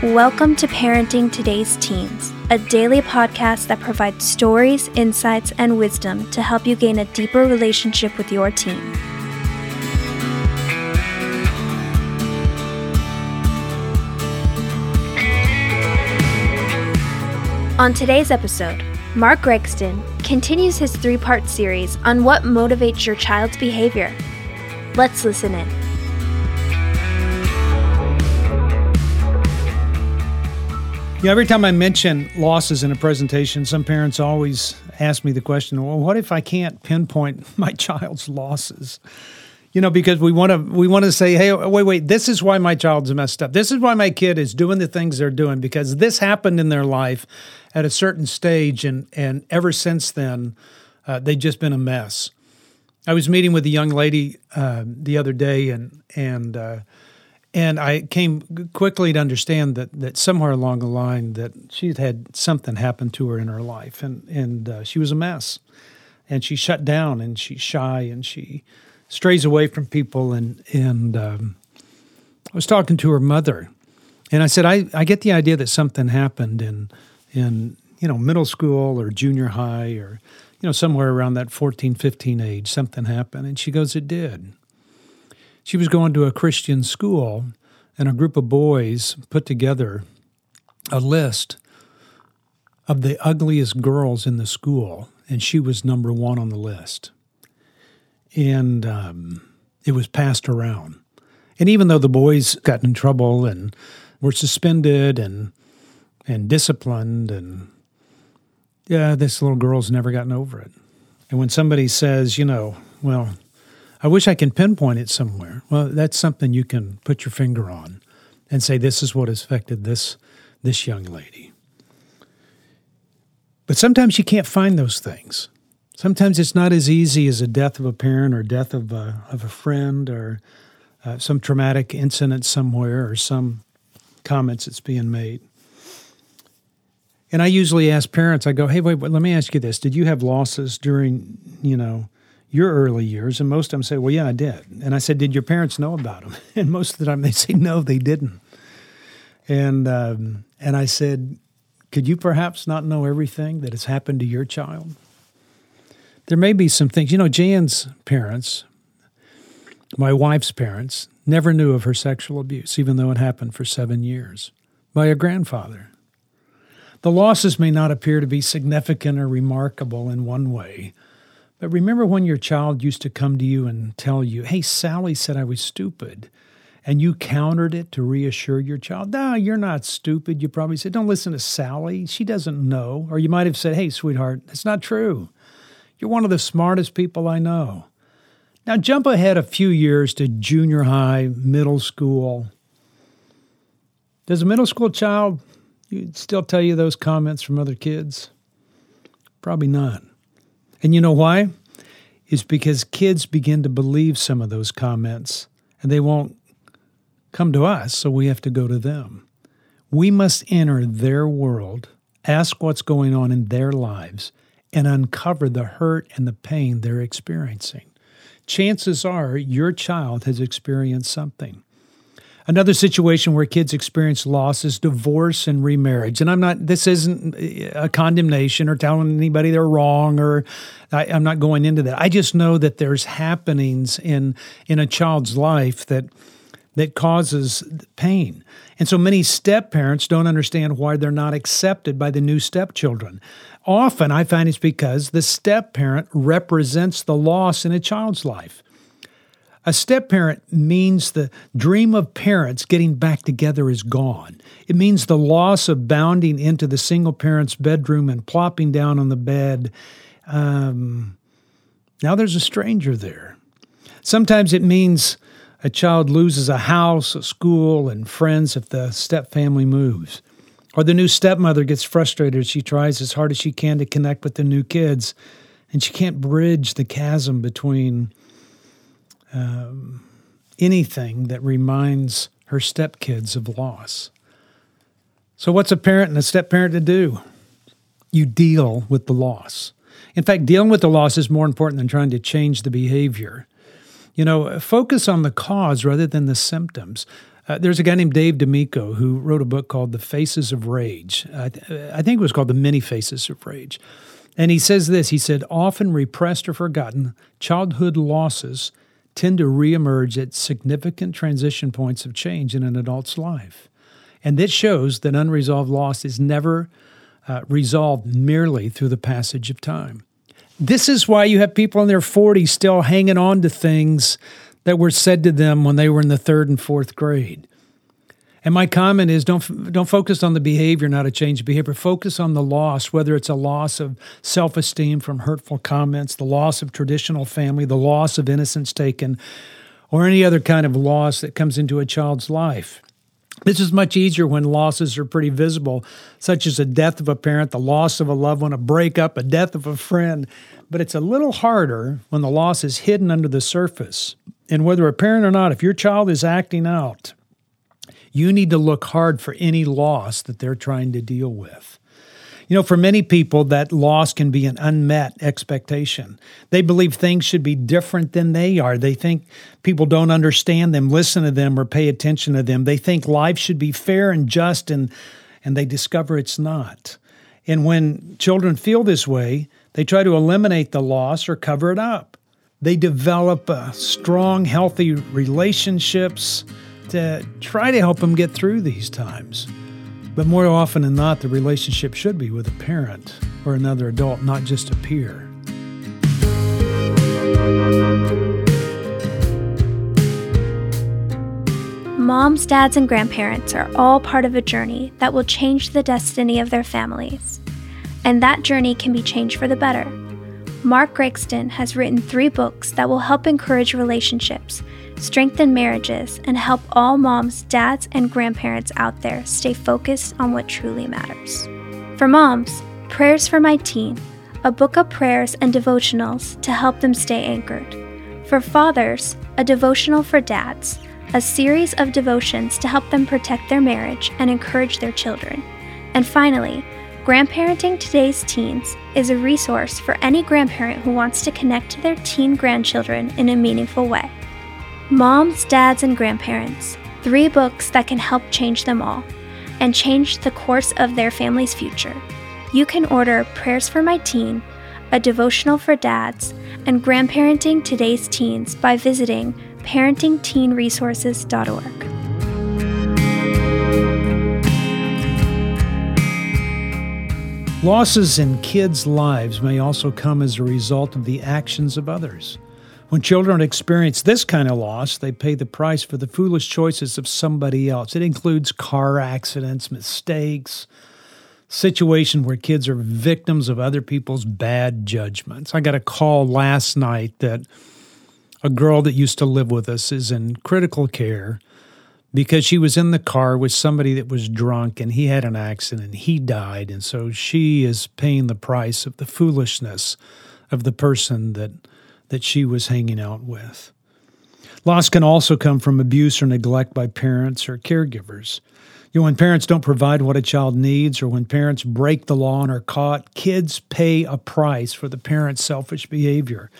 Welcome to Parenting Today's Teens, a daily podcast that provides stories, insights, and wisdom to help you gain a deeper relationship with your teen. On today's episode, Mark Gregston continues his three part series on what motivates your child's behavior. Let's listen in. You know, every time I mention losses in a presentation, some parents always ask me the question, well, what if I can't pinpoint my child's losses? You know, because we want to we want to say, hey, wait, wait, this is why my child's messed up. This is why my kid is doing the things they're doing because this happened in their life at a certain stage, and and ever since then, uh, they've just been a mess. I was meeting with a young lady uh, the other day, and and uh, and I came quickly to understand that that somewhere along the line that she'd had something happen to her in her life, and and uh, she was a mess, and she shut down, and she's shy, and she strays away from people, and and um, I was talking to her mother, and I said, I I get the idea that something happened in in you know middle school or junior high or you know somewhere around that 14 15 age something happened. And she goes it did she was going to a Christian school, and a group of boys put together a list of the ugliest girls in the school, and she was number one on the list. And um, it was passed around. And even though the boys got in trouble and were suspended and and disciplined, and yeah, this little girl's never gotten over it. And when somebody says, you know, well, I wish I can pinpoint it somewhere. Well, that's something you can put your finger on and say this is what has affected this this young lady. But sometimes you can't find those things. Sometimes it's not as easy as a death of a parent or death of a, of a friend or uh, some traumatic incident somewhere or some comments that's being made. And I usually ask parents, I go, hey, wait, wait, let me ask you this. Did you have losses during, you know, your early years? And most of them say, Well, yeah, I did. And I said, Did your parents know about them? And most of the time they say, No, they didn't. And, um, and I said, Could you perhaps not know everything that has happened to your child? There may be some things. You know, Jan's parents, my wife's parents, never knew of her sexual abuse, even though it happened for seven years by a grandfather. The losses may not appear to be significant or remarkable in one way, but remember when your child used to come to you and tell you, hey, Sally said I was stupid, and you countered it to reassure your child, no, you're not stupid. You probably said, don't listen to Sally. She doesn't know. Or you might have said, hey, sweetheart, that's not true. You're one of the smartest people I know. Now jump ahead a few years to junior high, middle school. Does a middle school child still tell you those comments from other kids? Probably not. And you know why? Is because kids begin to believe some of those comments and they won't come to us, so we have to go to them. We must enter their world, ask what's going on in their lives, and uncover the hurt and the pain they're experiencing. Chances are your child has experienced something. Another situation where kids experience loss is divorce and remarriage. And I'm not, this isn't a condemnation or telling anybody they're wrong or I, am not going into that. I just know that there's happenings in, in a child's life that, that causes pain. And so many step parents don't understand why they're not accepted by the new stepchildren. Often I find it's because the step parent represents the loss in a child's life. A step parent means the dream of parents getting back together is gone. It means the loss of bounding into the single parent's bedroom and plopping down on the bed. Um, now there's a stranger there. Sometimes it means a child loses a house, a school, and friends if the step family moves. Or the new stepmother gets frustrated. She tries as hard as she can to connect with the new kids, and she can't bridge the chasm between um, anything that reminds her stepkids of loss. So, what's a parent and a step parent to do? You deal with the loss. In fact, dealing with the loss is more important than trying to change the behavior. You know, focus on the cause rather than the symptoms. Uh, there's a guy named Dave Damico who wrote a book called The Faces of Rage. I, th- I think it was called The Many Faces of Rage. And he says this he said, often repressed or forgotten, childhood losses tend to reemerge at significant transition points of change in an adult's life. And this shows that unresolved loss is never uh, resolved merely through the passage of time. This is why you have people in their 40s still hanging on to things that were said to them when they were in the third and fourth grade. And my comment is don't don't focus on the behavior, not a change of behavior. Focus on the loss, whether it's a loss of self-esteem from hurtful comments, the loss of traditional family, the loss of innocence taken, or any other kind of loss that comes into a child's life. This is much easier when losses are pretty visible, such as a death of a parent, the loss of a loved one, a breakup, a death of a friend. But it's a little harder when the loss is hidden under the surface. And whether a parent or not, if your child is acting out, you need to look hard for any loss that they're trying to deal with. You know, for many people, that loss can be an unmet expectation. They believe things should be different than they are. They think people don't understand them, listen to them, or pay attention to them. They think life should be fair and just, and, and they discover it's not. And when children feel this way, they try to eliminate the loss or cover it up. They develop uh, strong, healthy relationships to try to help them get through these times. But more often than not, the relationship should be with a parent or another adult, not just a peer. Moms, dads, and grandparents are all part of a journey that will change the destiny of their families. And that journey can be changed for the better. Mark Gregston has written three books that will help encourage relationships strengthen marriages, and help all moms, dads, and grandparents out there stay focused on what truly matters. For moms, Prayers for My Teen, a book of prayers and devotionals to help them stay anchored. For fathers, a devotional for dads, a series of devotions to help them protect their marriage and encourage their children. And finally, Grandparenting Today's Teens is a resource for any grandparent who wants to connect to their teen grandchildren in a meaningful way. Moms, Dads, and Grandparents Three books that can help change them all and change the course of their family's future. You can order Prayers for My Teen, a devotional for dads, and Grandparenting Today's Teens by visiting parentingteenresources.org. Losses in kids' lives may also come as a result of the actions of others. When children experience this kind of loss, they pay the price for the foolish choices of somebody else. It includes car accidents, mistakes, situation where kids are victims of other people's bad judgments. I got a call last night that a girl that used to live with us is in critical care because she was in the car with somebody that was drunk and he had an accident. And he died. And so she is paying the price of the foolishness of the person that that she was hanging out with. Loss can also come from abuse or neglect by parents or caregivers. You know, when parents don't provide what a child needs, or when parents break the law and are caught, kids pay a price for the parent's selfish behavior.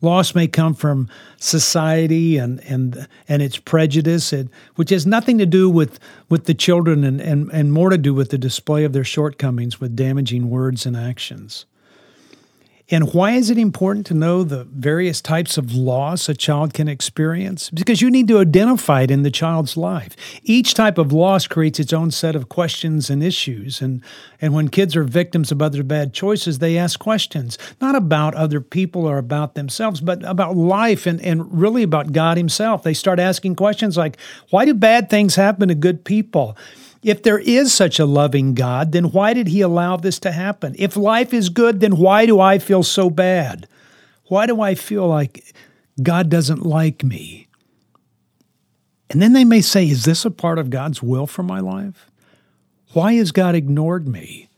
Loss may come from society and and and its prejudice, which has nothing to do with with the children and, and, and more to do with the display of their shortcomings with damaging words and actions. And why is it important to know the various types of loss a child can experience? Because you need to identify it in the child's life. Each type of loss creates its own set of questions and issues. And, and when kids are victims of other bad choices, they ask questions, not about other people or about themselves, but about life and, and really about God Himself. They start asking questions like, why do bad things happen to good people? If there is such a loving God, then why did He allow this to happen? If life is good, then why do I feel so bad? Why do I feel like God doesn't like me? And then they may say, Is this a part of God's will for my life? Why has God ignored me?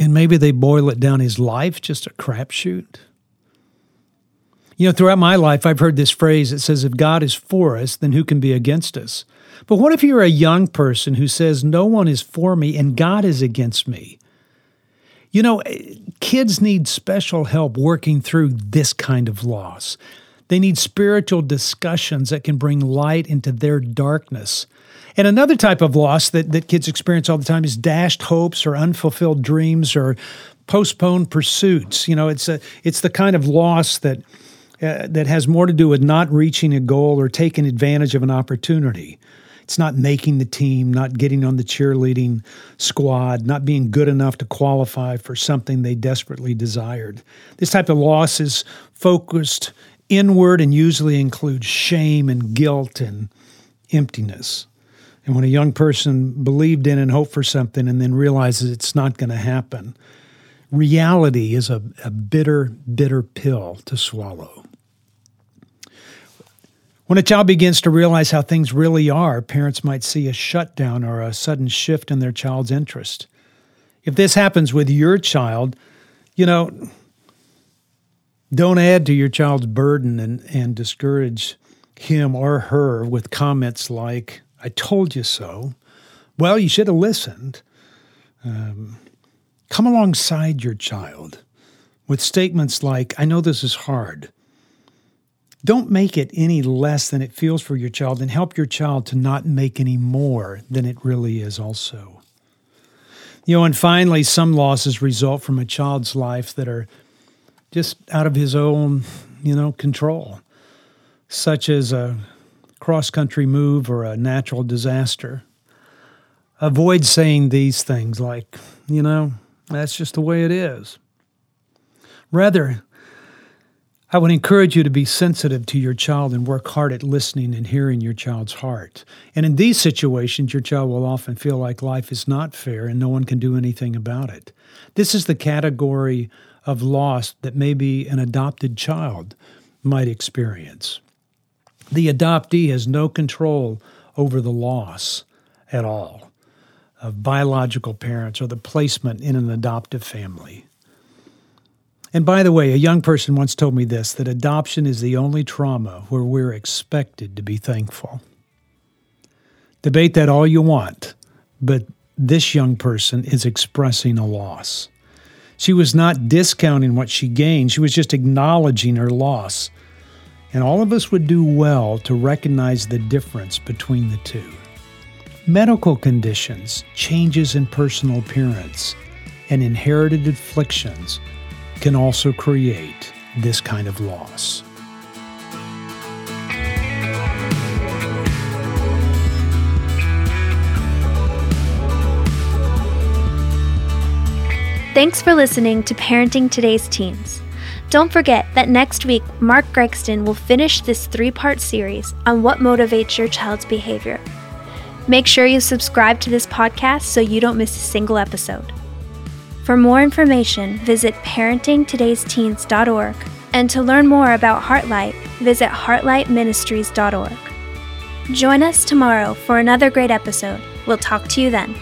And maybe they boil it down His life just a crapshoot. You know, throughout my life, I've heard this phrase that says, If God is for us, then who can be against us? But what if you're a young person who says, No one is for me and God is against me? You know, eh, kids need special help working through this kind of loss. They need spiritual discussions that can bring light into their darkness. And another type of loss that, that kids experience all the time is dashed hopes or unfulfilled dreams or postponed pursuits. You know, it's a it's the kind of loss that uh, that has more to do with not reaching a goal or taking advantage of an opportunity. It's not making the team, not getting on the cheerleading squad, not being good enough to qualify for something they desperately desired. This type of loss is focused inward and usually includes shame and guilt and emptiness. And when a young person believed in and hoped for something and then realizes it's not going to happen, reality is a, a bitter, bitter pill to swallow. When a child begins to realize how things really are, parents might see a shutdown or a sudden shift in their child's interest. If this happens with your child, you know, don't add to your child's burden and, and discourage him or her with comments like, I told you so. Well, you should have listened. Um, come alongside your child with statements like, I know this is hard. Don't make it any less than it feels for your child and help your child to not make any more than it really is, also. You know, and finally, some losses result from a child's life that are just out of his own, you know, control, such as a cross country move or a natural disaster. Avoid saying these things like, you know, that's just the way it is. Rather, I would encourage you to be sensitive to your child and work hard at listening and hearing your child's heart. And in these situations, your child will often feel like life is not fair and no one can do anything about it. This is the category of loss that maybe an adopted child might experience. The adoptee has no control over the loss at all of biological parents or the placement in an adoptive family. And by the way, a young person once told me this that adoption is the only trauma where we're expected to be thankful. Debate that all you want, but this young person is expressing a loss. She was not discounting what she gained, she was just acknowledging her loss. And all of us would do well to recognize the difference between the two. Medical conditions, changes in personal appearance, and inherited afflictions can also create this kind of loss. Thanks for listening to Parenting Today's Teens. Don't forget that next week, Mark Gregston will finish this three part series on what motivates your child's behavior. Make sure you subscribe to this podcast so you don't miss a single episode. For more information, visit parentingtodaysteens.org. And to learn more about Heartlight, visit heartlightministries.org. Join us tomorrow for another great episode. We'll talk to you then.